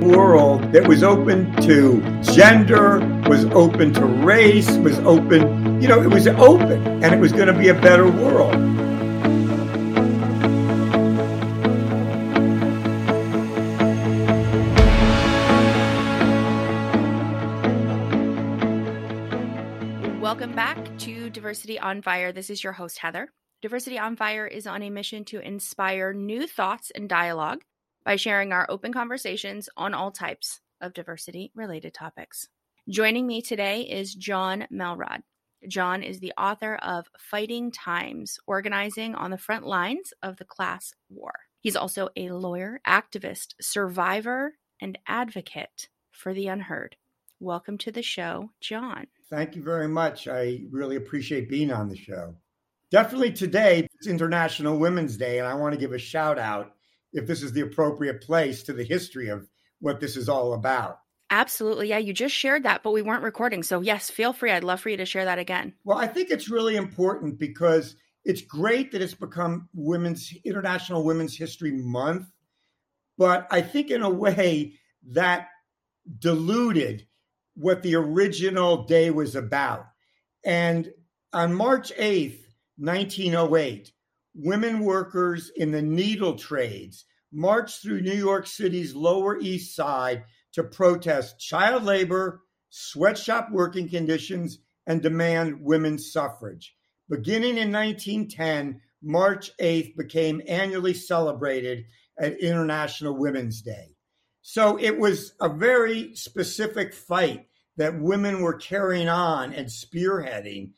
world that was open to gender, was open to race, was open, you know, it was open and it was going to be a better world. Welcome back to Diversity on Fire. This is your host, Heather. Diversity on Fire is on a mission to inspire new thoughts and dialogue by sharing our open conversations on all types of diversity related topics. Joining me today is Jon Melrod. Jon is the author of Fighting Times Organizing on the Front Lines of the Class War. He's also a lawyer, activist, survivor, and advocate for the unheard. Welcome to the show, Jon. Thank you very much. I really appreciate being on the show. Definitely today, it's International Women's Day, and I want to give a shout out if this is the appropriate place to the history of what this is all about. Absolutely. Yeah, you just shared that, but we weren't recording. So, yes, feel free. I'd love for you to share that again. Well, I think it's really important because it's great that it's become Women's International Women's History Month, but I think in a way that diluted what the original day was about. And on March 8th, 1908, women workers in the needle trades marched through New York City's Lower East Side to protest child labor, sweatshop working conditions, and demand women's suffrage. Beginning in 1910, March 8th became annually celebrated at International Women's Day. So it was a very specific fight that women were carrying on and spearheading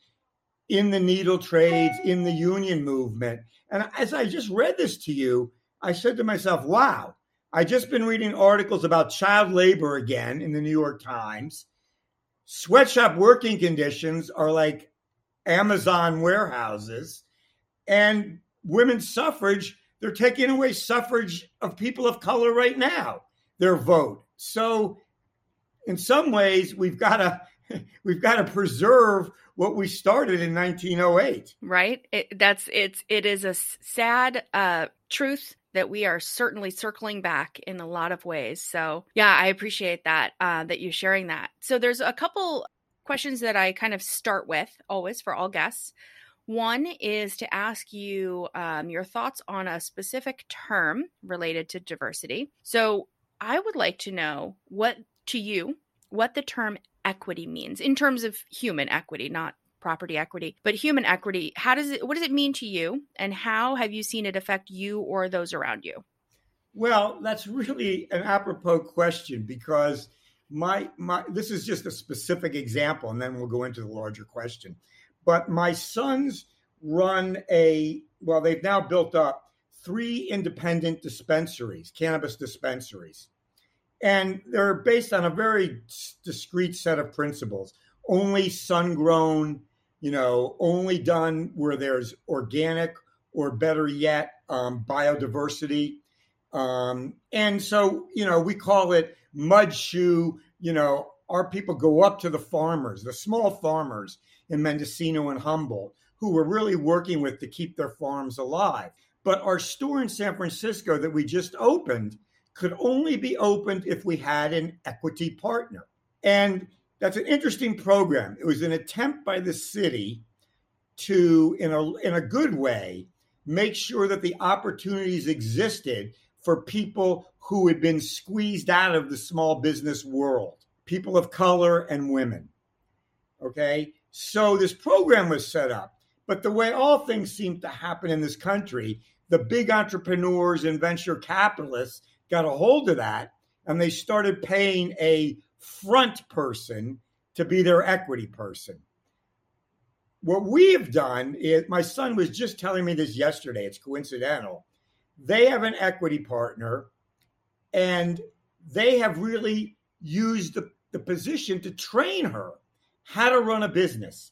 in the needle trades, in the union movement. And as I just read this to you, I said to myself, wow, I just been reading articles about child labor again in the New York Times. Sweatshop working conditions are like Amazon warehouses. And women's suffrage, they're taking away suffrage of people of color right now, their vote. So in some ways, we've got to we've got to preserve what we started in 1908 right? It, that's it's it is a sad uh, truth that we are certainly circling back in a lot of ways. So yeah i appreciate that uh, that you sharing that. So there's a couple questions that i kind of start with always for all guests. One is to ask you um, your thoughts on a specific term related to diversity. So i would like to know what to you what the term equity means in terms of human equity, not property equity, but human equity. How does it what does it mean to you and how have you seen it affect you or those around you? Well, that's really an apropos question because my my this is just a specific example and then we'll go into the larger question. But my sons run a well they've now built up three independent dispensaries, cannabis dispensaries. And they're based on a very discrete set of principles. Only sun grown, you know, only done where there's organic or better yet, um, biodiversity. Um, and so, you know, we call it mud shoe. You know, our people go up to the farmers, the small farmers in Mendocino and Humboldt, who we're really working with to keep their farms alive. But our store in San Francisco that we just opened could only be opened if we had an equity partner. And that's an interesting program. It was an attempt by the city to, in a, in a good way, make sure that the opportunities existed for people who had been squeezed out of the small business world, people of color and women. Okay. So this program was set up. But the way all things seem to happen in this country, the big entrepreneurs and venture capitalists got a hold of that and they started paying a front person to be their equity person. What we have done is my son was just telling me this yesterday, it's coincidental. They have an equity partner and they have really used the, the position to train her how to run a business,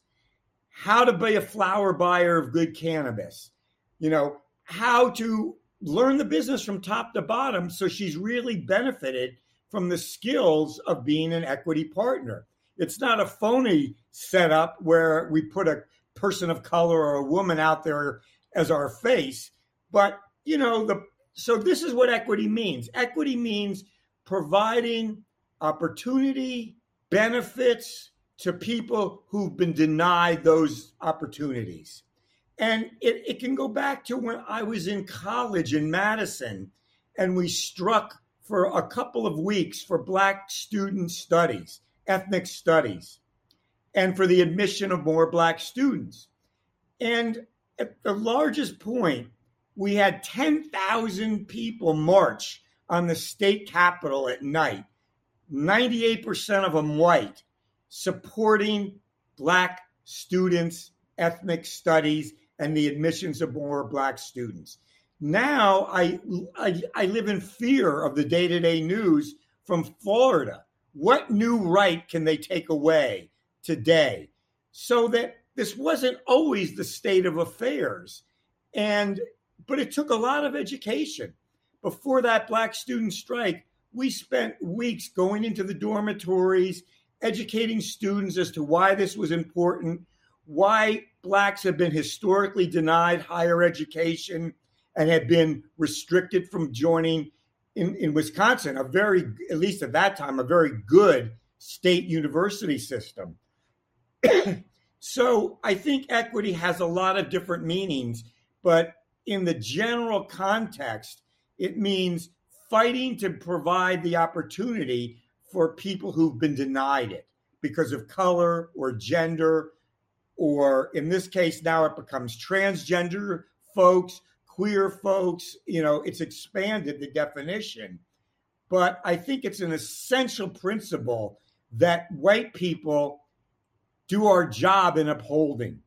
how to be a flower buyer of good cannabis, you know, how to learn the business from top to bottom. So she's really benefited from the skills of being an equity partner. It's not a phony setup where we put a person of color or a woman out there as our face, but you know the so this is what equity means. Equity means providing opportunity, benefits to people who've been denied those opportunities. And it, it can go back to when I was in college in Madison and we struck for a couple of weeks for Black student studies, ethnic studies, and for the admission of more Black students. And at the largest point, we had 10,000 people march on the state capitol at night, 98% of them white, supporting Black students, ethnic studies, and the admissions of more Black students. Now I, I, I live in fear of the day to day news from Florida. What new right can they take away today? So that this wasn't always the state of affairs. And but it took a lot of education. Before that black student strike, we spent weeks going into the dormitories, educating students as to why this was important, why blacks have been historically denied higher education and have been restricted from joining in, in Wisconsin, a very, at least at that time, a very good state university system. so I think equity has a lot of different meanings, but in the general context, it means fighting to provide the opportunity for people who've been denied it because of color or gender, or in this case, now it becomes transgender folks queer folks, you know, it's expanded the definition. But I think it's an essential principle that white people do our job in upholding.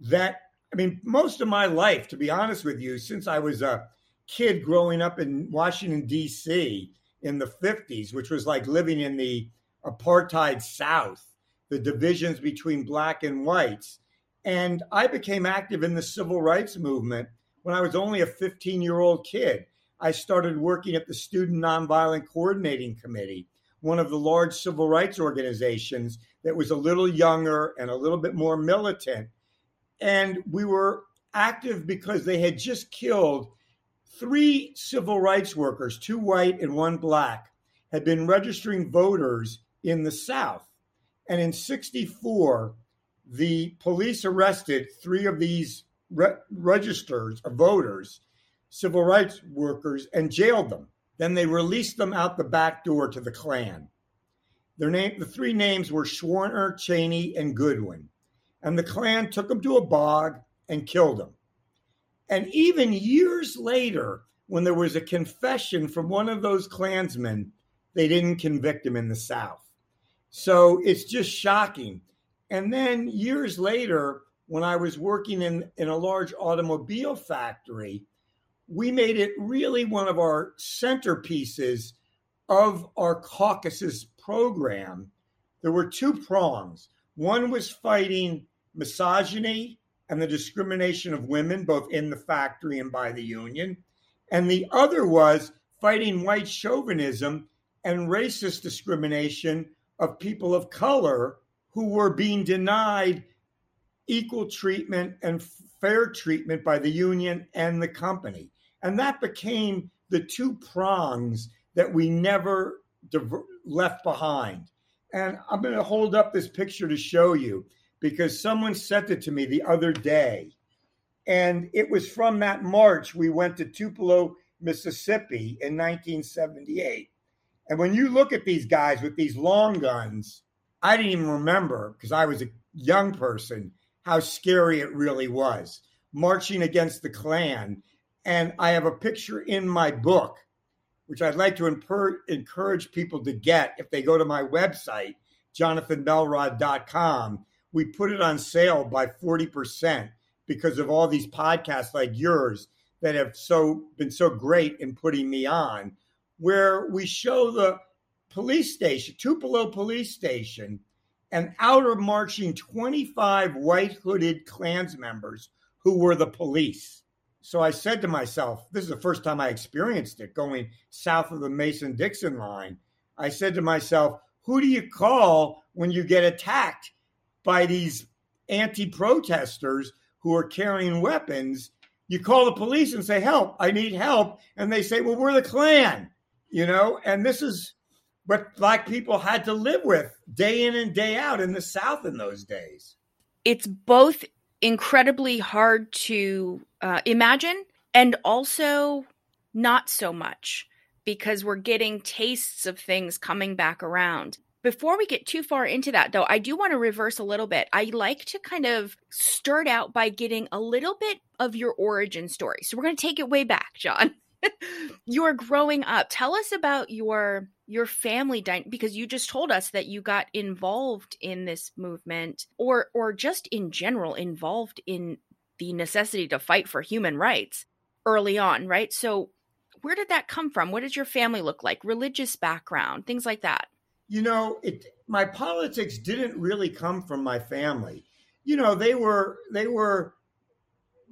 That, I mean, most of my life, to be honest with you, since I was a kid growing up in Washington, D.C. in the 50s, which was like living in the apartheid South, the divisions between black and whites. And I became active in the civil rights movement when I was only a 15 year old kid. I started working at the Student Nonviolent Coordinating Committee, one of the large civil rights organizations that was a little younger and a little bit more militant. And we were active because they had just killed three civil rights workers, two white and one black, had been registering voters in the South. And in 64, the police arrested three of these re- registers of voters, civil rights workers, and jailed them. Then they released them out the back door to the Klan. Their name, the three names were Schwerner, Chaney, and Goodwin. And the Klan took them to a bog and killed them. And even years later, when there was a confession from one of those Klansmen, they didn't convict him in the South. So it's just shocking. And then years later, when I was working in, in a large automobile factory, we made it really one of our centerpieces of our caucuses program. There were two prongs. One was fighting misogyny and the discrimination of women, both in the factory and by the union. And the other was fighting white chauvinism and racist discrimination of people of color who were being denied equal treatment and fair treatment by the union and the company. And that became the two prongs that we never diver- left behind. And I'm going to hold up this picture to show you because someone sent it to me the other day. And it was from that march we went to Tupelo, Mississippi in 1978. And when you look at these guys with these long guns, I didn't even remember because I was a young person how scary it really was marching against the Klan. And I have a picture in my book, which I'd like to encourage people to get if they go to my website, jonathanmelrod.com. We put it on sale by 40% because of all these podcasts like yours that have so been so great in putting me on, where we show the police station, Tupelo police station, and out outer marching 25 white hooded Klans members who were the police. So I said to myself, this is the first time I experienced it going south of the Mason Dixon line. I said to myself, who do you call when you get attacked by these anti protesters who are carrying weapons? You call the police and say, Help, I need help. And they say, Well, we're the Klan. You know, and this is what black people had to live with day in and day out in the South in those days. It's both incredibly hard to uh, imagine and also not so much because we're getting tastes of things coming back around. Before we get too far into that, though, I do want to reverse a little bit. I like to kind of start out by getting a little bit of your origin story. So we're going to take it way back, Jon. you're growing up. Tell us about your your family dy- because you just told us that you got involved in this movement or or just in general involved in the necessity to fight for human rights early on, right? So where did that come from? What did your family look like? Religious background, things like that. You know, it my politics didn't really come from my family. You know, they were they were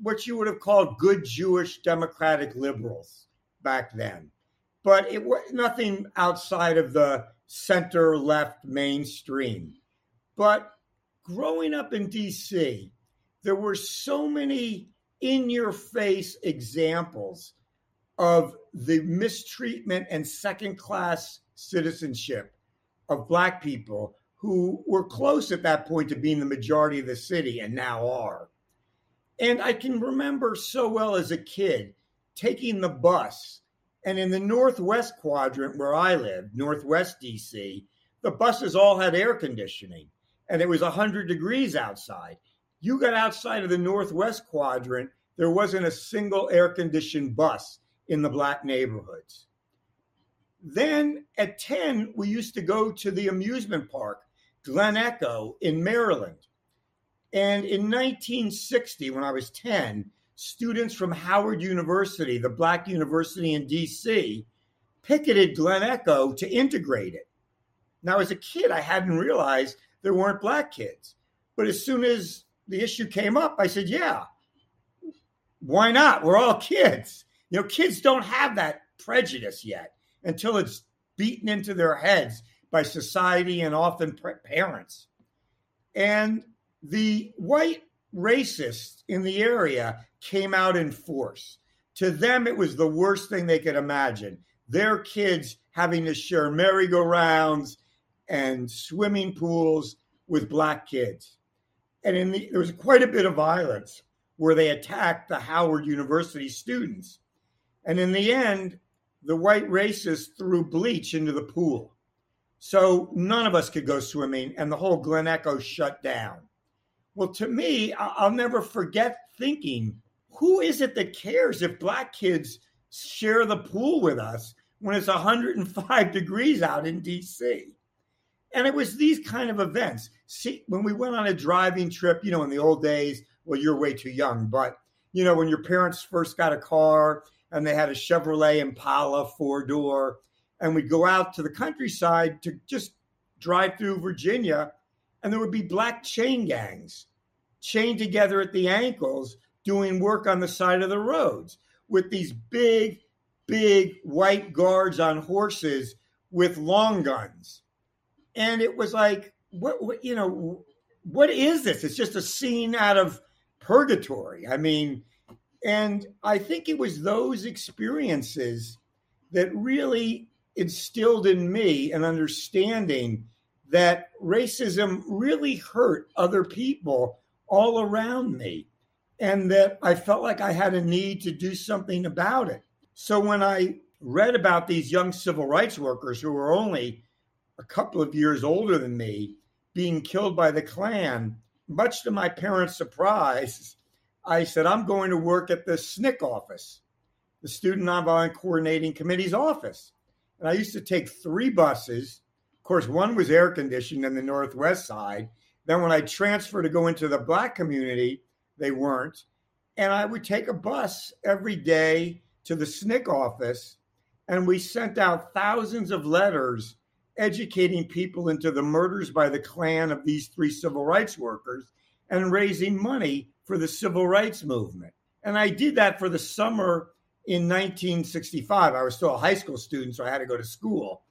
what you would have called good Jewish democratic liberals back then. But it was nothing outside of the center left mainstream. But growing up in DC, there were so many in your face examples of the mistreatment and second class citizenship of Black people who were close at that point to being the majority of the city and now are. And I can remember so well as a kid taking the bus. And in the Northwest quadrant where I lived, Northwest DC, the buses all had air conditioning and it was 100 degrees outside. You got outside of the Northwest quadrant, there wasn't a single air conditioned bus in the black neighborhoods. Then at 10, we used to go to the amusement park, Glen Echo in Maryland. And in 1960, when I was 10, students from Howard University, the black university in DC, picketed Glen Echo to integrate it. Now, as a kid, I hadn't realized there weren't black kids. But as soon as the issue came up, I said, yeah, why not? We're all kids. You know, kids don't have that prejudice yet until it's beaten into their heads by society and often parents. And the white racists in the area came out in force. To them, it was the worst thing they could imagine. Their kids having to share merry-go-rounds and swimming pools with black kids. And in the, there was quite a bit of violence where they attacked the Howard University students. And in the end, the white racists threw bleach into the pool. So none of us could go swimming, and the whole Glen Echo shut down. Well, to me, I'll never forget thinking, who is it that cares if black kids share the pool with us when it's 105 degrees out in DC? And it was these kind of events. See, when we went on a driving trip, you know, in the old days, well, you're way too young, but you know, when your parents first got a car and they had a Chevrolet Impala four door, and we'd go out to the countryside to just drive through Virginia and there would be black chain gangs chained together at the ankles doing work on the side of the roads with these big, big white guards on horses with long guns. And it was like, what, what you know, what is this? It's just a scene out of purgatory. I mean, and I think it was those experiences that really instilled in me an understanding that racism really hurt other people all around me and that I felt like I had a need to do something about it. So when I read about these young civil rights workers who were only a couple of years older than me being killed by the Klan, much to my parents' surprise, I said, I'm going to work at the SNCC office, the Student Nonviolent Coordinating Committee's office. And I used to take three buses course, one was air conditioned in the Northwest side. Then when I transferred to go into the black community, they weren't. And I would take a bus every day to the SNCC office, and we sent out thousands of letters educating people into the murders by the Klan of these three civil rights workers and raising money for the civil rights movement. And I did that for the summer in 1965. I was still a high school student, so I had to go to school.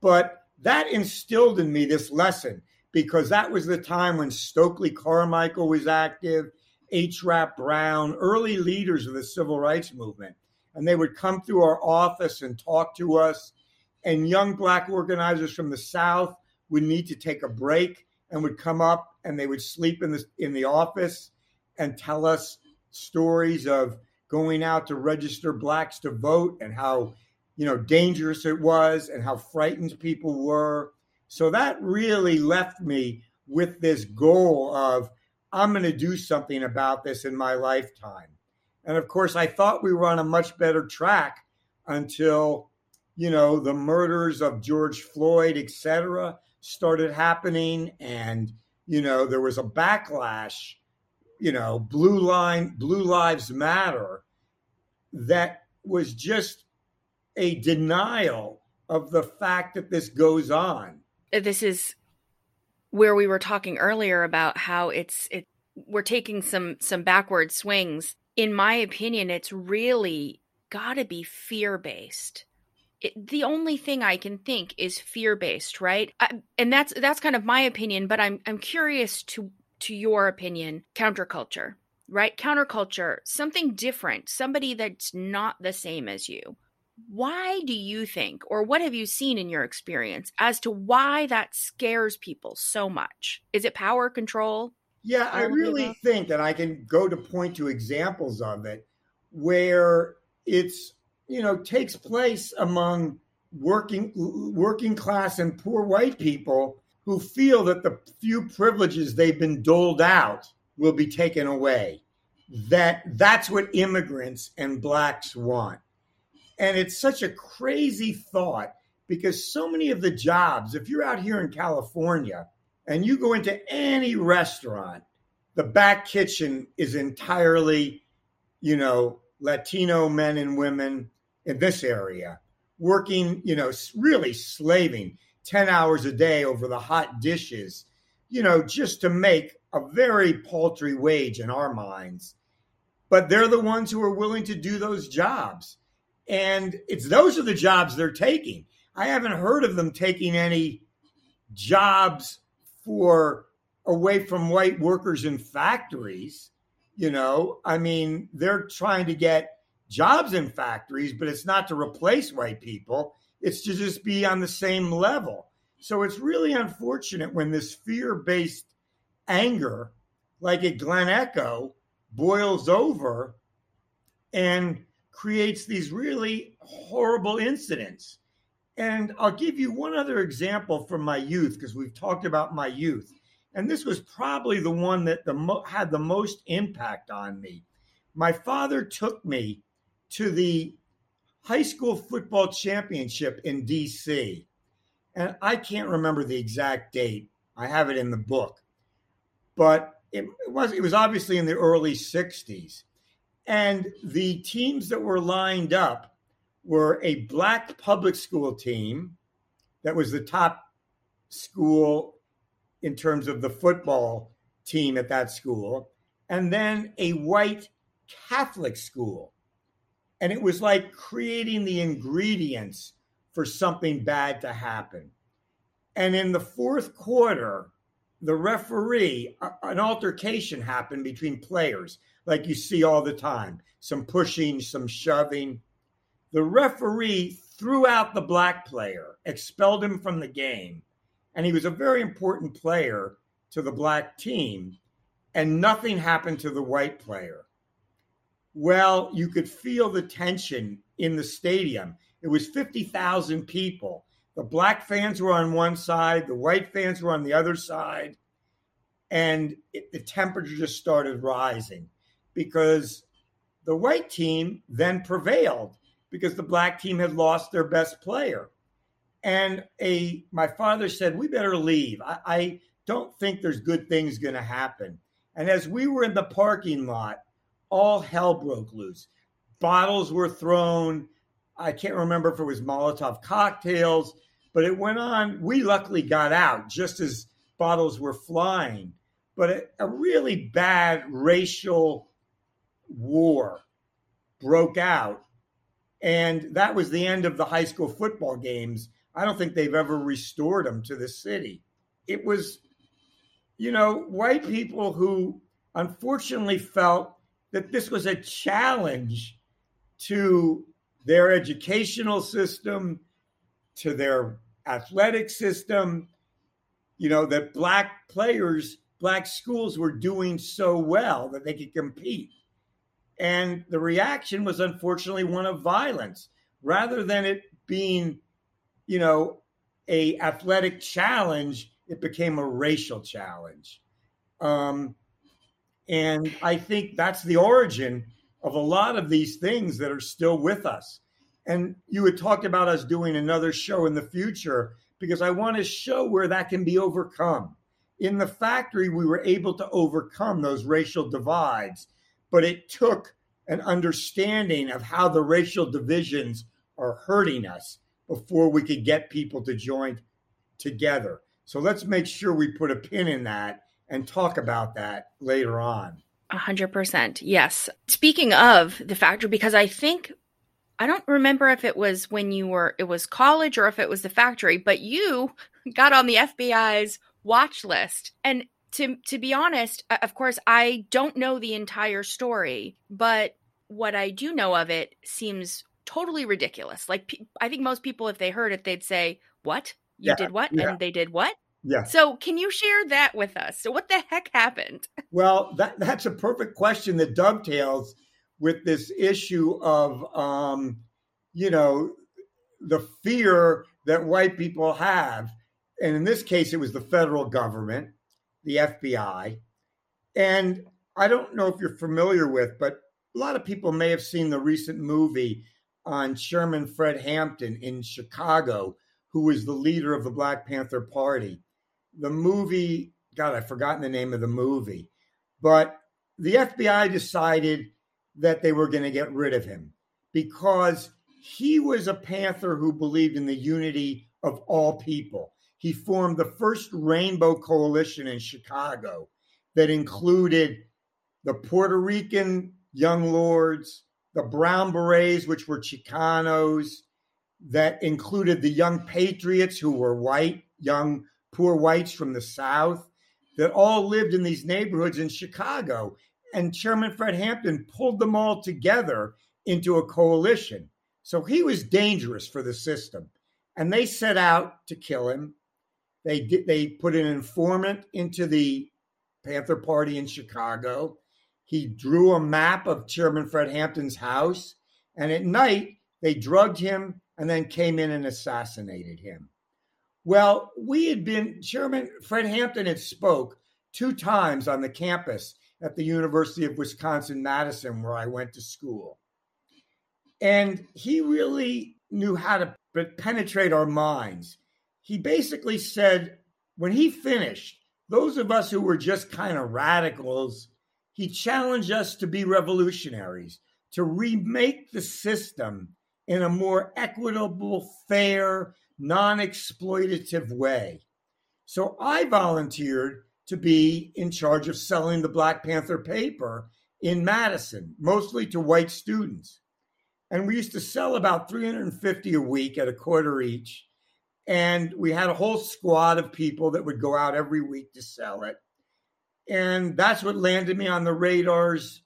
But that instilled in me this lesson because that was the time when Stokely Carmichael was active, H. Rap Brown, early leaders of the civil rights movement. And they would come through our office and talk to us. and young black organizers from the South would need to take a break and would come up and they would sleep in the in the office and tell us stories of going out to register blacks to vote and how you know dangerous it was and how frightened people were. So that really left me with this goal of i'm going to do something about this in my lifetime. And of course i thought we were on a much better track until you know the murders of george floyd etc started happening and you know there was a backlash you know blue line blue lives matter that was just a denial of the fact that this goes on uh, this is where we were talking earlier about how it's it we're taking some some backward swings in my opinion it's really got to be fear based the only thing I can think is fear based, right? I, and that's that's kind of my opinion, but I'm I'm curious to to your opinion. Counterculture, right? Counterculture, something different, somebody that's not the same as you. Why do you think, or what have you seen in your experience as to why that scares people so much? Is it power control? Yeah, I really think, and I can go to point to examples of it where it's you know takes place among working working class and poor white people who feel that the few privileges they've been doled out will be taken away that that's what immigrants and blacks want and it's such a crazy thought because so many of the jobs if you're out here in California and you go into any restaurant the back kitchen is entirely you know latino men and women in this area, working, you know, really slaving 10 hours a day over the hot dishes, you know, just to make a very paltry wage in our minds. But they're the ones who are willing to do those jobs. And it's those are the jobs they're taking. I haven't heard of them taking any jobs for away from white workers in factories. You know, I mean, they're trying to get jobs in factories, but it's not to replace white people. It's to just be on the same level. So it's really unfortunate when this fear based anger, like at Glen Echo, boils over and creates these really horrible incidents. And I'll give you one other example from my youth because we've talked about my youth. And this was probably the one that the mo- had the most impact on me. My father took me to the high school football championship in DC. And I can't remember the exact date. I have it in the book. But it, it was it was obviously in the early 60s. And the teams that were lined up were a black public school team that was the top school in terms of the football team at that school, and then a white Catholic school and it was like creating the ingredients for something bad to happen. And in the fourth quarter, the referee, an altercation happened between players, like you see all the time some pushing, some shoving. The referee threw out the black player, expelled him from the game. And he was a very important player to the black team. And nothing happened to the white player. Well, you could feel the tension in the stadium. It was 50,000 people. The black fans were on one side, the white fans were on the other side. And it, the temperature just started rising because the white team then prevailed because the black team had lost their best player. And a my father said, We better leave. I, I don't think there's good things going to happen. And as we were in the parking lot, all hell broke loose. Bottles were thrown. I can't remember if it was Molotov cocktails, but it went on. We luckily got out just as bottles were flying. But a, a really bad racial war broke out. And that was the end of the high school football games. I don't think they've ever restored them to the city. It was, you know, white people who unfortunately felt that this was a challenge to their educational system, to their athletic system, you know, that black players, black schools were doing so well that they could compete. And the reaction was unfortunately one of violence rather than it being, you know, a athletic challenge, it became a racial challenge. Um, and I think that's the origin of a lot of these things that are still with us. And you had talked about us doing another show in the future because I want to show where that can be overcome. In the factory, we were able to overcome those racial divides, but it took an understanding of how the racial divisions are hurting us before we could get people to join together. So let's make sure we put a pin in that and talk about that later on. A hundred percent. Yes. Speaking of the factory, because I think I don't remember if it was when you were it was college or if it was the factory, but you got on the FBI's watch list. And to to be honest, of course, I don't know the entire story, but what I do know of it seems totally ridiculous. Like I think most people if they heard it they'd say, "What? You yeah, did what?" Yeah. And they did what? Yeah. So, can you share that with us? So, what the heck happened? Well, that that's a perfect question that dovetails with this issue of, um, you know, the fear that white people have, and in this case, it was the federal government, the FBI, and I don't know if you're familiar with, but a lot of people may have seen the recent movie on Chairman Fred Hampton in Chicago, who was the leader of the Black Panther Party the movie, God, I've forgotten the name of the movie, but the FBI decided that they were going to get rid of him because he was a Panther who believed in the unity of all people. He formed the first rainbow coalition in Chicago that included the Puerto Rican Young Lords, the Brown Berets, which were Chicanos, that included the Young Patriots, who were white, young poor whites from the South that all lived in these neighborhoods in Chicago. And Chairman Fred Hampton pulled them all together into a coalition. So he was dangerous for the system. And they set out to kill him. They did, they put an informant into the Panther Party in Chicago. He drew a map of Chairman Fred Hampton's house. And at night, they drugged him and then came in and assassinated him. Well, we had been, Chairman Fred Hampton had spoke two times on the campus at the University of Wisconsin Madison, where I went to school. And he really knew how to penetrate our minds. He basically said, when he finished, those of us who were just kind of radicals, he challenged us to be revolutionaries, to remake the system in a more equitable, fair, non exploitative way. So I volunteered to be in charge of selling the Black Panther paper in Madison, mostly to white students. And we used to sell about 350 a week at a quarter each. And we had a whole squad of people that would go out every week to sell it. And that's what landed me on the radars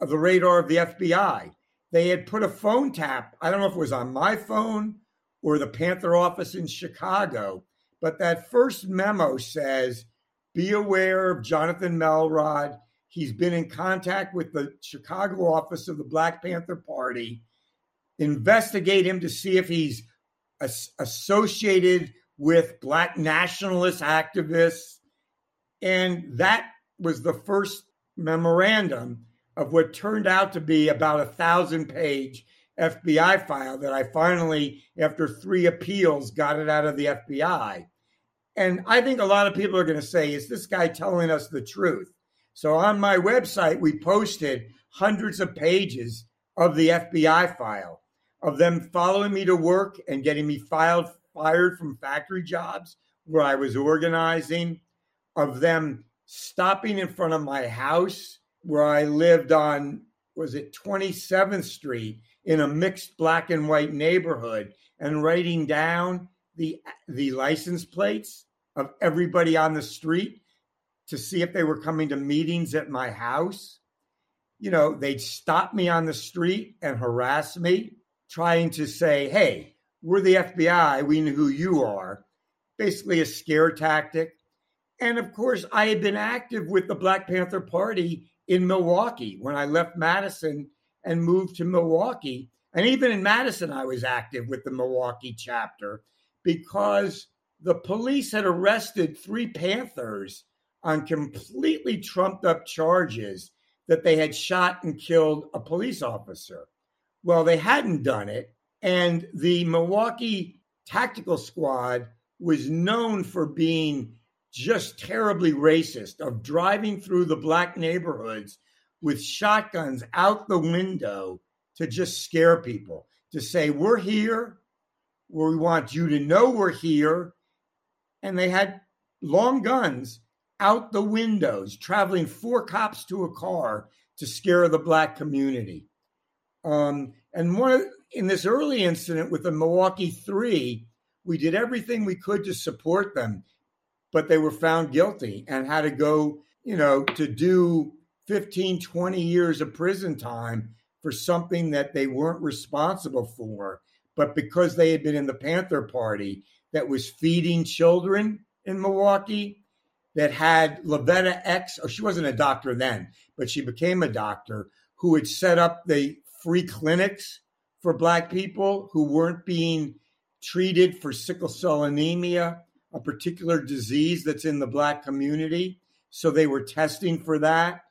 of the radar of the FBI. They had put a phone tap. I don't know if it was on my phone or the Panther office in Chicago. But that first memo says be aware of Jonathan Melrod. He's been in contact with the Chicago office of the Black Panther Party. Investigate him to see if he's as- associated with Black nationalist activists. And that was the first memorandum of what turned out to be about a thousand page FBI file that I finally, after three appeals, got it out of the FBI. And I think a lot of people are going to say, is this guy telling us the truth? So on my website, we posted hundreds of pages of the FBI file of them following me to work and getting me filed, fired from factory jobs where I was organizing, of them stopping in front of my house where I lived on, was it 27th Street in a mixed black and white neighborhood and writing down the the license plates of everybody on the street to see if they were coming to meetings at my house. You know, they'd stop me on the street and harass me, trying to say, hey, we're the FBI, we know who you are. Basically, a scare tactic. And of course, I had been active with the Black Panther Party in Milwaukee when I left Madison and moved to Milwaukee. And even in Madison, I was active with the Milwaukee chapter because the police had arrested three Panthers on completely trumped up charges that they had shot and killed a police officer. Well, they hadn't done it. And the Milwaukee tactical squad was known for being just terribly racist, of driving through the black neighborhoods with shotguns out the window to just scare people, to say, We're here, we want you to know we're here. And they had long guns out the windows, traveling four cops to a car to scare the black community. Um, and one in this early incident with the Milwaukee Three, we did everything we could to support them, but they were found guilty and had to go, you know, to do 15, 20 years of prison time for something that they weren't responsible for. But because they had been in the Panther Party that was feeding children in Milwaukee, that had Lavetta X, or she wasn't a doctor then, but she became a doctor who had set up the free clinics for Black people who weren't being treated for sickle cell anemia, a particular disease that's in the Black community. So they were testing for that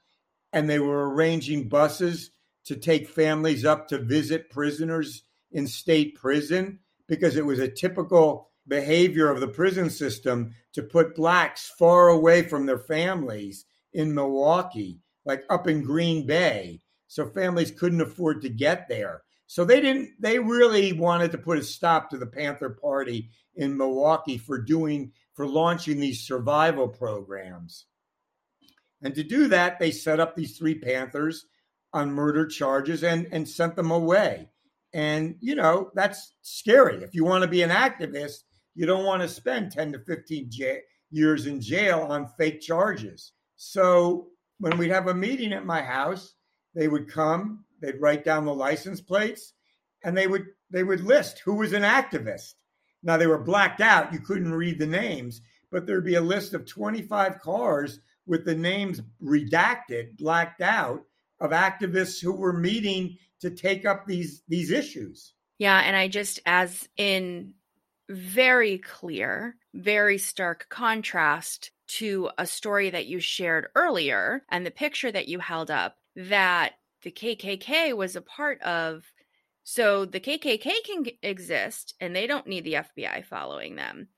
and they were arranging buses to take families up to visit prisoners in state prison because it was a typical behavior of the prison system to put blacks far away from their families in Milwaukee, like up in Green Bay. So families couldn't afford to get there. So they didn't, they really wanted to put a stop to the Panther Party in Milwaukee for doing, for launching these survival programs. And to do that, they set up these three Panthers on murder charges and, and sent them away. And, you know, that's scary. If you want to be an activist, you don't want to spend 10 to 15 j- years in jail on fake charges. So when we'd have a meeting at my house, they would come, they'd write down the license plates, and they would they would list who was an activist. Now they were blacked out, you couldn't read the names, but there'd be a list of 25 cars with the names redacted, blacked out of activists who were meeting to take up these these issues. Yeah, and I just as in very clear, very stark contrast to a story that you shared earlier and the picture that you held up that the KKK was a part of. So the KKK can exist and they don't need the FBI following them.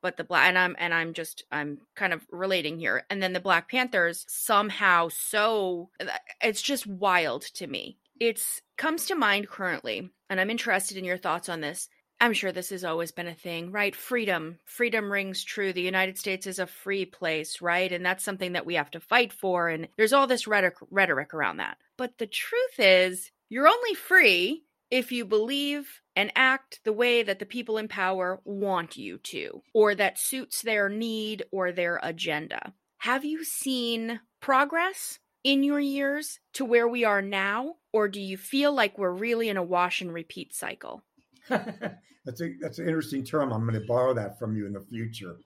But the black and I'm and I'm just I'm kind of relating here. And then the Black Panthers somehow so uh, it's just wild to me. It's comes to mind currently, and I'm interested in your thoughts on this I'm sure this has always been a thing, right? Freedom. Freedom rings true. The United States is a free place, right? And that's something that we have to fight for. And there's all this rhetoric, rhetoric around that. But the truth is, you're only free if you believe and act the way that the people in power want you to, or that suits their need or their agenda. Have you seen progress in your years to where we are now? Or do you feel like we're really in a wash and repeat cycle? that's a that's an interesting term. I'm going to borrow that from you in the future.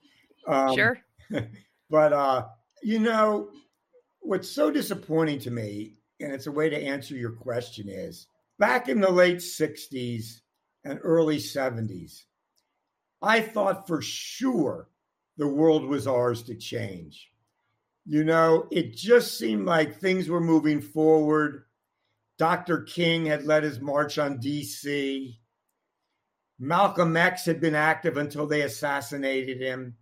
Um, sure. but uh, you know, what's so disappointing to me, and it's a way to answer your question, is back in the late '60s and early '70s, I thought for sure the world was ours to change. You know, it just seemed like things were moving forward. Dr. King had led his march on DC. Malcolm X had been active until they assassinated him.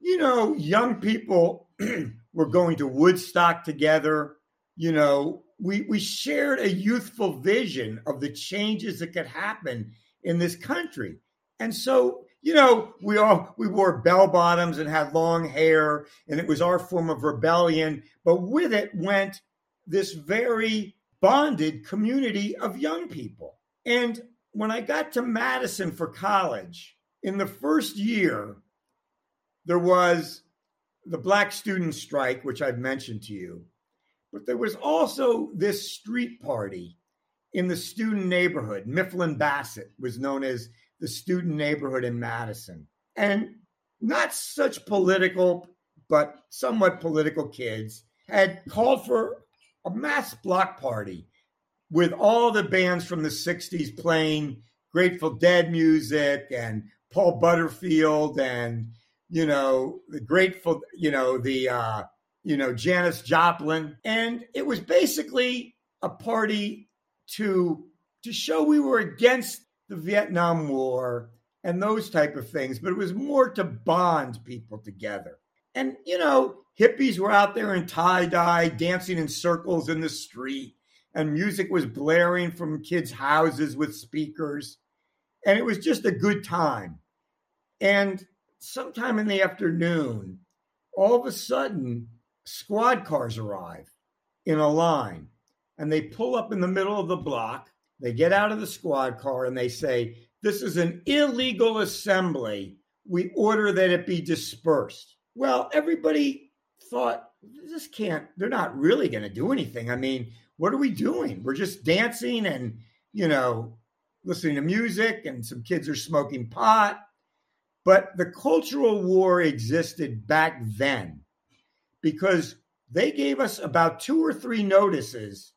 You know, young people were going to Woodstock together. You know, we, we shared a youthful vision of the changes that could happen in this country. And so, you know, we all we wore bell bottoms and had long hair, and it was our form of rebellion. But with it went this very bonded community of young people. And when I got to Madison for college, in the first year, there was the Black student strike, which I've mentioned to you, but there was also this street party in the student neighborhood. Mifflin Bassett was known as the student neighborhood in Madison. And not such political, but somewhat political kids had called for a mass block party with all the bands from the 60s playing Grateful Dead music and Paul Butterfield and, you know, the Grateful, you know, the, uh, you know, Janis Joplin. And it was basically a party to to show we were against the Vietnam War and those type of things, but it was more to bond people together. And you know, hippies were out there in tie dye, dancing in circles in the street, and music was blaring from kids' houses with speakers, and it was just a good time. And sometime in the afternoon, all of a sudden, squad cars arrive in a line and they pull up in the middle of the block. They get out of the squad car and they say, This is an illegal assembly. We order that it be dispersed. Well, everybody thought, This can't, they're not really going to do anything. I mean, what are we doing? We're just dancing and, you know, listening to music, and some kids are smoking pot. But the cultural war existed back then because they gave us about two or three notices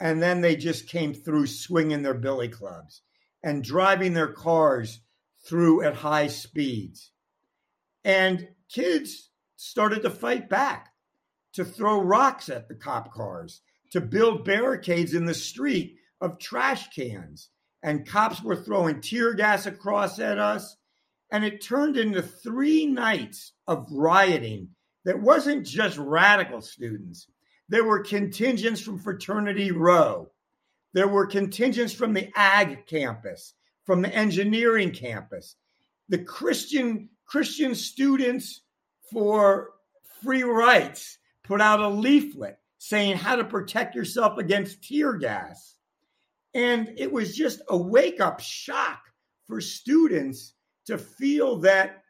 and then they just came through swinging their billy clubs and driving their cars through at high speeds. And kids started to fight back, to throw rocks at the cop cars, to build barricades in the street of trash cans. And cops were throwing tear gas across at us. And it turned into three nights of rioting that wasn't just radical students, there were contingents from Fraternity Row. There were contingents from the ag campus, from the engineering campus. The Christian Christian students for free rights put out a leaflet saying how to protect yourself against tear gas. And it was just a wake up shock for students to feel that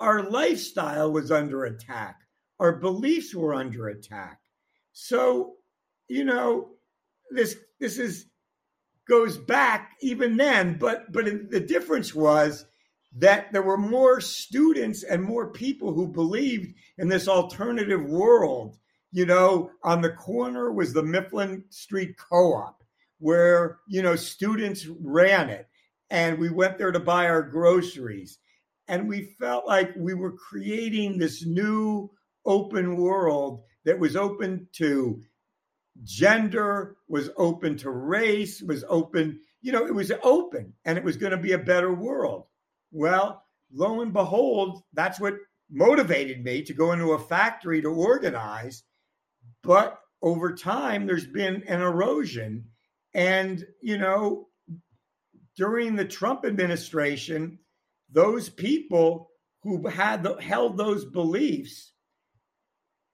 our lifestyle was under attack, our beliefs were under attack. So, you know, this this is goes back even then, but but the difference was that there were more students and more people who believed in this alternative world. You know, on the corner was the Mifflin Street Co-op, where you know students ran it, and we went there to buy our groceries, and we felt like we were creating this new open world that was open to gender, was open to race, was open, you know, it was open and it was going to be a better world. Well, lo and behold, that's what motivated me to go into a factory to organize. But over time, there's been an erosion. And, you know, during the Trump administration, those people who had the, held those beliefs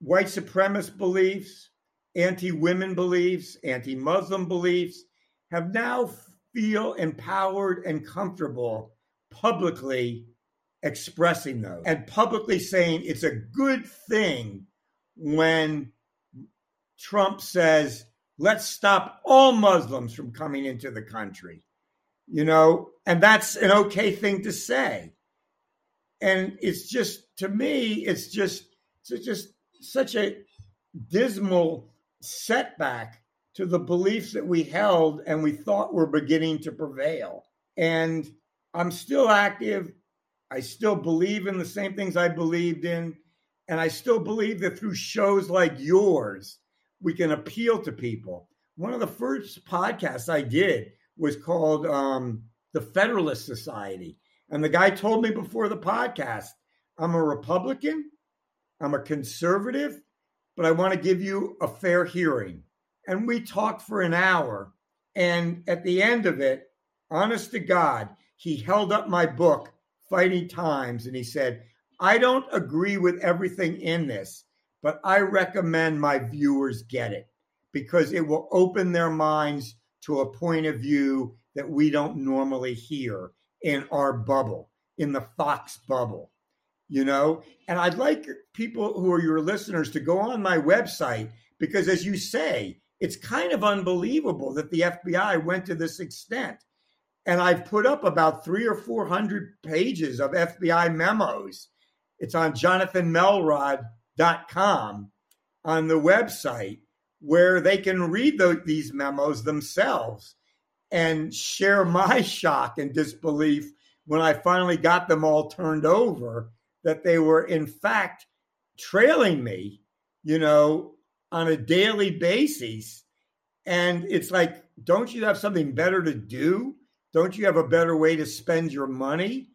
white supremacist beliefs, anti women beliefs, anti Muslim beliefs have now feel empowered and comfortable publicly expressing those and publicly saying it's a good thing when Trump says, let's stop all Muslims from coming into the country. You know, and that's an okay thing to say. And it's just, to me, it's just, it's just such a dismal setback to the beliefs that we held and we thought were beginning to prevail. And I'm still active. I still believe in the same things I believed in. And I still believe that through shows like yours, we can appeal to people. One of the first podcasts I did was called um, The Federalist Society. And the guy told me before the podcast, I'm a Republican I'm a conservative, but I want to give you a fair hearing. And we talked for an hour. And at the end of it, honest to God, he held up my book, Fighting Times, and he said, I don't agree with everything in this, but I recommend my viewers get it because it will open their minds to a point of view that we don't normally hear in our bubble, in the Fox bubble you know? And I'd like people who are your listeners to go on my website because, as you say, it's kind of unbelievable that the FBI went to this extent. And I've put up about three or 400 pages of FBI memos. It's on jonathanmelrod.com on the website where they can read the, these memos themselves and share my shock and disbelief when I finally got them all turned over that they were, in fact, trailing me, you know, on a daily basis. And it's like, don't you have something better to do? Don't you have a better way to spend your money?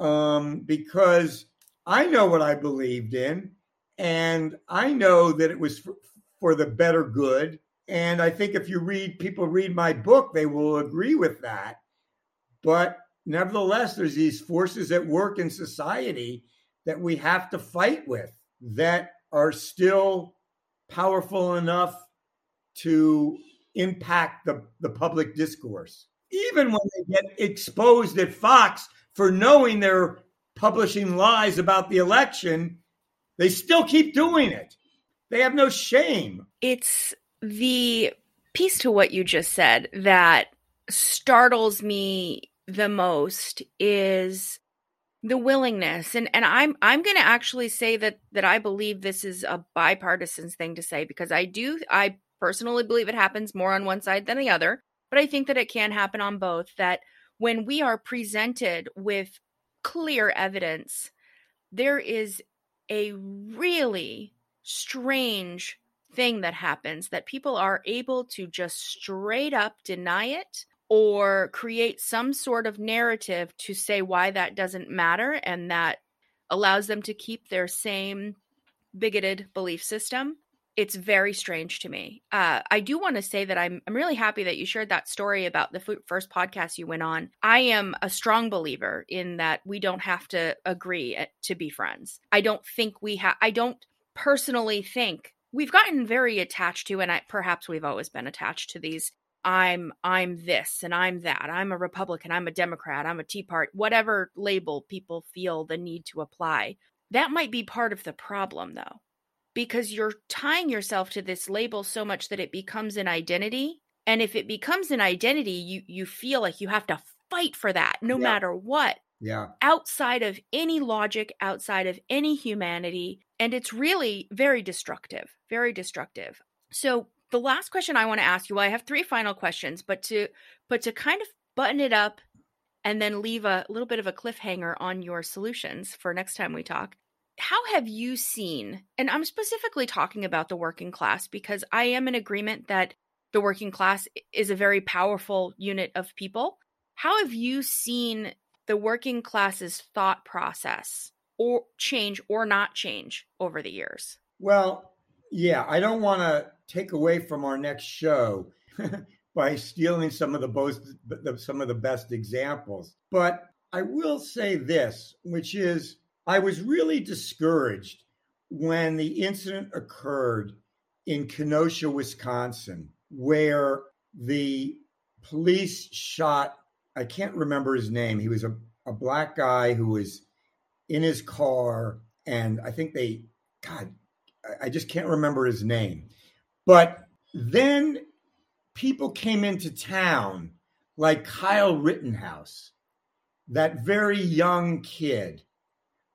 Um, because I know what I believed in, and I know that it was for, for the better good. And I think if you read, people read my book, they will agree with that. But nevertheless, there's these forces at work in society that we have to fight with that are still powerful enough to impact the, the public discourse even when they get exposed at Fox for knowing they're publishing lies about the election, they still keep doing it. They have no shame. It's the piece to what you just said that startles me the most is the willingness and and I'm I'm going to actually say that that I believe this is a bipartisan thing to say because I do I personally believe it happens more on one side than the other but I think that it can happen on both. That when we are presented with clear evidence, there is a really strange thing that happens that people are able to just straight up deny it or create some sort of narrative to say why that doesn't matter and that allows them to keep their same bigoted belief system it's very strange to me. Uh, I do want to say that I'm I'm really happy that you shared that story about the first podcast you went on. I am a strong believer in that we don't have to agree eh, to be friends. I don't think we have. I don't personally think we've gotten very attached to, and I, perhaps we've always been attached to these. I'm I'm this and I'm that. I'm a Republican. I'm a Democrat. I'm a Tea Party. Whatever label people feel the need to apply. That might be part of the problem, though because you're tying yourself to this label so much that it becomes an identity and if it becomes an identity you you feel like you have to fight for that no yeah. matter what yeah outside of any logic outside of any humanity and it's really very destructive very destructive so the last question i want to ask you well i have three final questions but to but to kind of button it up and then leave a little bit of a cliffhanger on your solutions for next time we talk how have you seen, and I'm specifically talking about the working class because I am in agreement that the working class is a very powerful unit of people. How have you seen the working class's thought process or change or not change over the years? Well, yeah, I don't want to take away from our next show by stealing some of the most some of the best examples, but I will say this, which is I was really discouraged when the incident occurred in Kenosha, Wisconsin, where the police shot, I can't remember his name. He was a, a black guy who was in his car, and I think they, God, I just can't remember his name. But then people came into town like Kyle Rittenhouse, that very young kid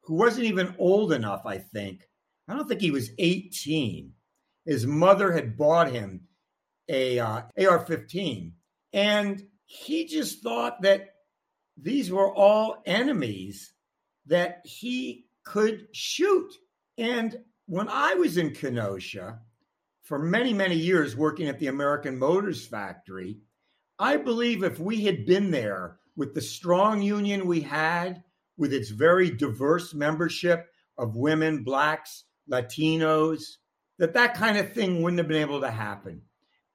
who wasn't even old enough, I think. I don't think he was 18. His mother had bought him a uh, AR-15, and he just thought that these were all enemies that he could shoot. And when I was in Kenosha for many, many years working at the American Motors factory, I believe if we had been there with the strong union we had with its very diverse membership of women, blacks, Latinos, that that kind of thing wouldn't have been able to happen.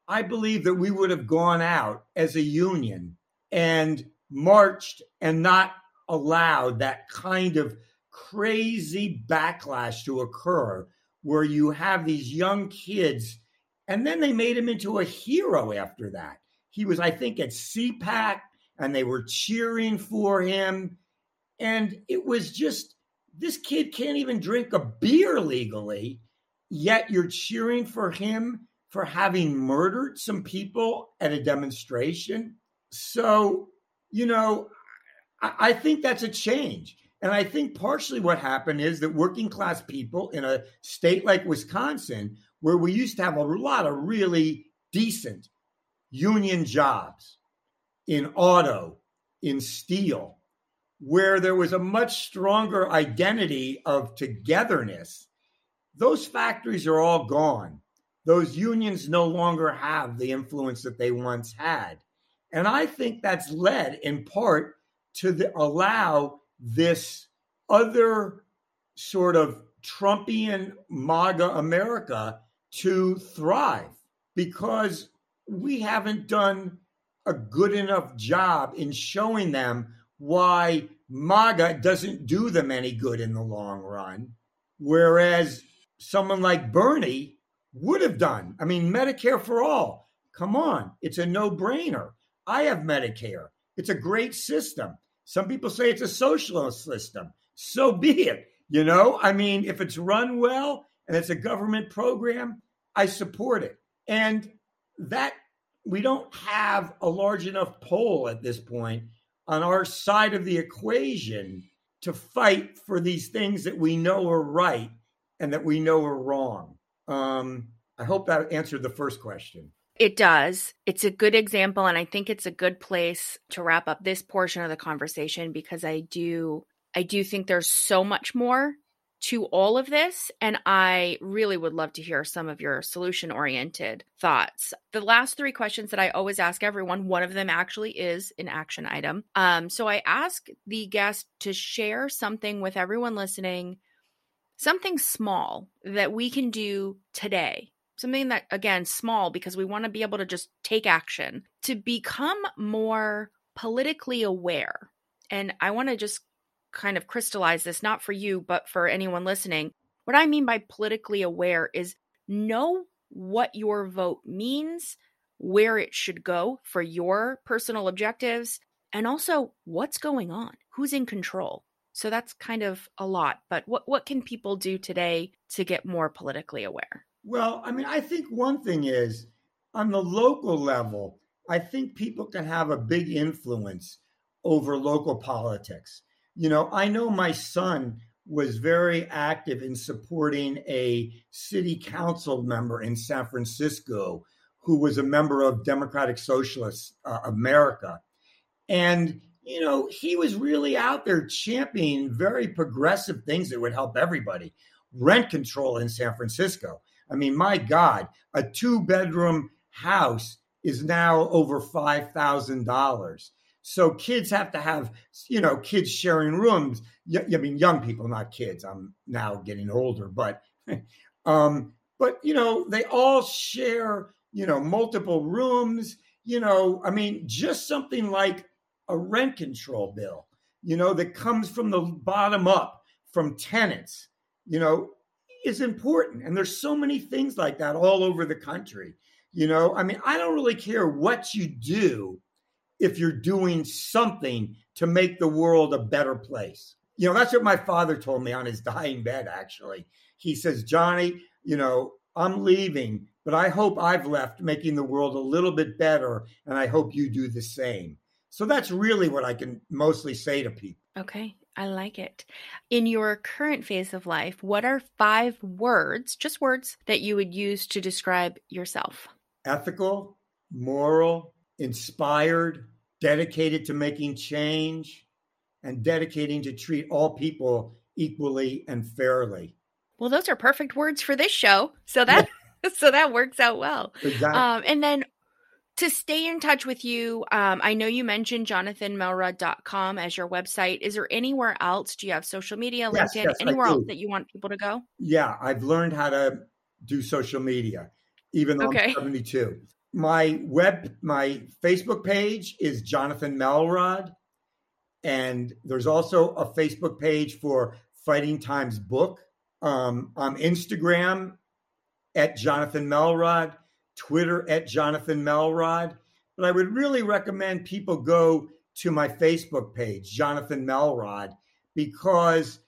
I believe that we would have gone out as a union and marched and not allowed that kind of crazy backlash to occur where you have these young kids and then they made him into a hero after that. He was, I think, at CPAC and they were cheering for him. And it was just this kid can't even drink a beer legally, yet you're cheering for him for having murdered some people at a demonstration. So you know, I, I think that's a change. And I think partially what happened is that working class people in a state like Wisconsin, where we used to have a lot of really decent union jobs in auto, in steel, where there was a much stronger identity of togetherness, those factories are all gone. Those unions no longer have the influence that they once had. And I think that's led in part to the, allow this other sort of Trumpian MAGA America to thrive because we haven't done a good enough job in showing them why MAGA doesn't do them any good in the long run, whereas someone like Bernie would have done. I mean, Medicare for all. Come on, it's a no brainer. I have Medicare. It's a great system. Some people say it's a socialist system. So be it. You know, I mean, if it's run well and it's a government program, I support it. And that we don't have a large enough poll at this point on our side of the equation to fight for these things that we know are right and that we know are wrong. Um, I hope that answered the first question. It does. It's a good example, and I think it's a good place to wrap up this portion of the conversation because I do, I do think there's so much more to all of this. And I really would love to hear some of your solution oriented thoughts. The last three questions that I always ask everyone, one of them actually is an action item. Um, so I ask the guest to share something with everyone listening, something small that we can do today. Something that, again, small because we want to be able to just take action to become more politically aware. And I want to just kind of crystallize this, not for you, but for anyone listening. What I mean by politically aware is know what your vote means, where it should go for your personal objectives, and also what's going on, who's in control. So that's kind of a lot, but what what can people do today to get more politically aware? Well, I mean, I think one thing is on the local level, I think people can have a big influence over local politics. You know, I know my son was very active in supporting a city council member in San Francisco who was a member of Democratic Socialist uh, America. And, you know, he was really out there championing very progressive things that would help everybody. Rent control in San Francisco. I mean, my God, a two bedroom house is now over $5,000. So kids have to have, you know, kids sharing rooms. I mean, young people, not kids. I'm now getting older, but, um, but you know, they all share, you know, multiple rooms. You know, I mean, just something like a rent control bill, you know, that comes from the bottom up from tenants, you know, is important. And there's so many things like that all over the country. You know, I mean, I don't really care what you do if you're doing something to make the world a better place. You know, that's what my father told me on his dying bed, actually. He says, Johnny, you know, I'm leaving, but I hope I've left making the world a little bit better, and I hope you do the same. So that's really what I can mostly say to people. Okay, I like it. In your current phase of life, what are five words, just words, that you would use to describe yourself? Ethical, moral, inspired, dedicated to making change, and dedicating to treat all people equally and fairly. Well, those are perfect words for this show. So that so that works out well. Exactly. Um, and then to stay in touch with you, um, I know you mentioned jonathanmelrod.com as your website. Is there anywhere else? Do you have social media, LinkedIn, yes, yes, anywhere else that you want people to go? Yeah, I've learned how to do social media, even though okay. I'm 72 my web my facebook page is jonathan melrod. And there's also a facebook page for fighting times book. Um, on instagram at jonathan melrod twitter at jonathan melrod. But i would really recommend people go to my facebook page jonathan melrod because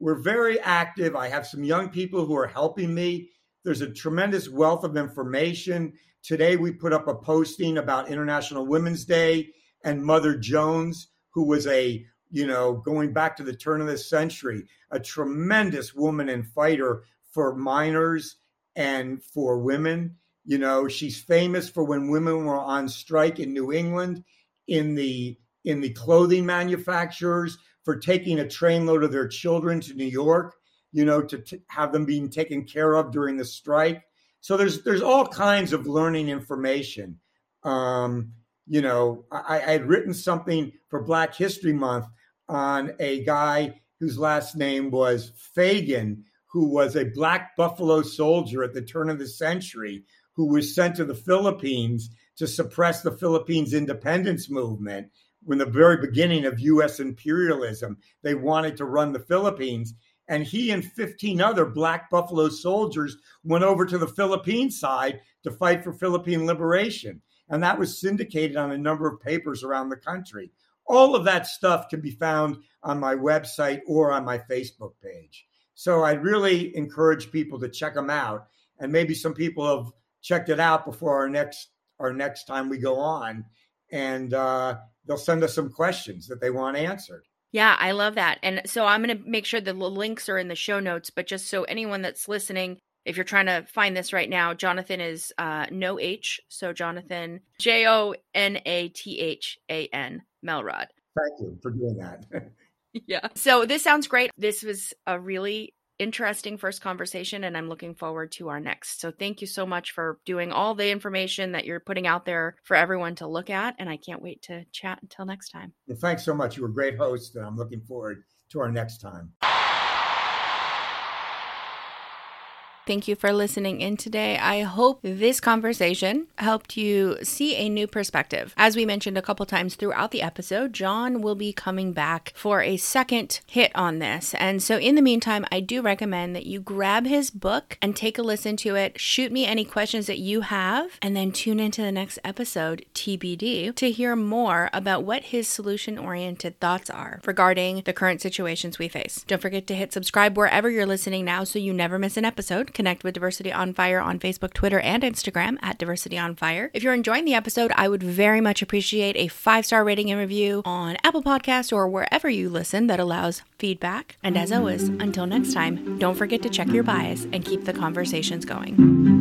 we're very active. I have some young people who are helping me there's a tremendous wealth of information Today, we put up a posting about International Women's Day and Mother Jones, who was a, you know, going back to the turn of the century, a tremendous woman and fighter for miners and for women. You know, she's famous for when women were on strike in New England in the in the clothing manufacturers for taking a trainload of their children to New York, you know, to t- have them being taken care of during the strike. So there's there's all kinds of learning information. Um, you know, I, I had written something for Black History Month on a guy whose last name was Fagen, who was a black buffalo soldier at the turn of the century, who was sent to the Philippines to suppress the Philippines independence movement. When the very beginning of U.S. imperialism, they wanted to run the Philippines. And he and 15 other black buffalo soldiers went over to the Philippine side to fight for Philippine liberation. And that was syndicated on a number of papers around the country. All of that stuff can be found on my website or on my Facebook page. So I really encourage people to check them out. And maybe some people have checked it out before our next our next time we go on, and uh, they'll send us some questions that they want answered. Yeah, I love that. And so I'm going to make sure the links are in the show notes, but just so anyone that's listening, if you're trying to find this right now, Jonathan is uh, no H. So Jonathan, J O N A T H A N, Melrod. Thank you for doing that. yeah. So this sounds great. This was a really interesting first conversation and I'm looking forward to our next. So thank you so much for doing all the information that you're putting out there for everyone to look at and I can't wait to chat until next time. Well, thanks so much. You were a great host and I'm looking forward to our next time. Thank you for listening in today. I hope this conversation helped you see a new perspective. As we mentioned a couple times throughout the episode, Jon will be coming back for a second hit on this. And so, in the meantime, I do recommend that you grab his book and take a listen to it. Shoot me any questions that you have, and then tune into the next episode, TBD, to hear more about what his solution oriented thoughts are regarding the current situations we face. Don't forget to hit subscribe wherever you're listening now so you never miss an episode. Connect with Diversity on Fire on Facebook, Twitter, and Instagram at Diversity on Fire. If you're enjoying the episode, I would very much appreciate a five star rating and review on Apple Podcasts or wherever you listen that allows feedback. And as always, until next time, don't forget to check your bias and keep the conversations going.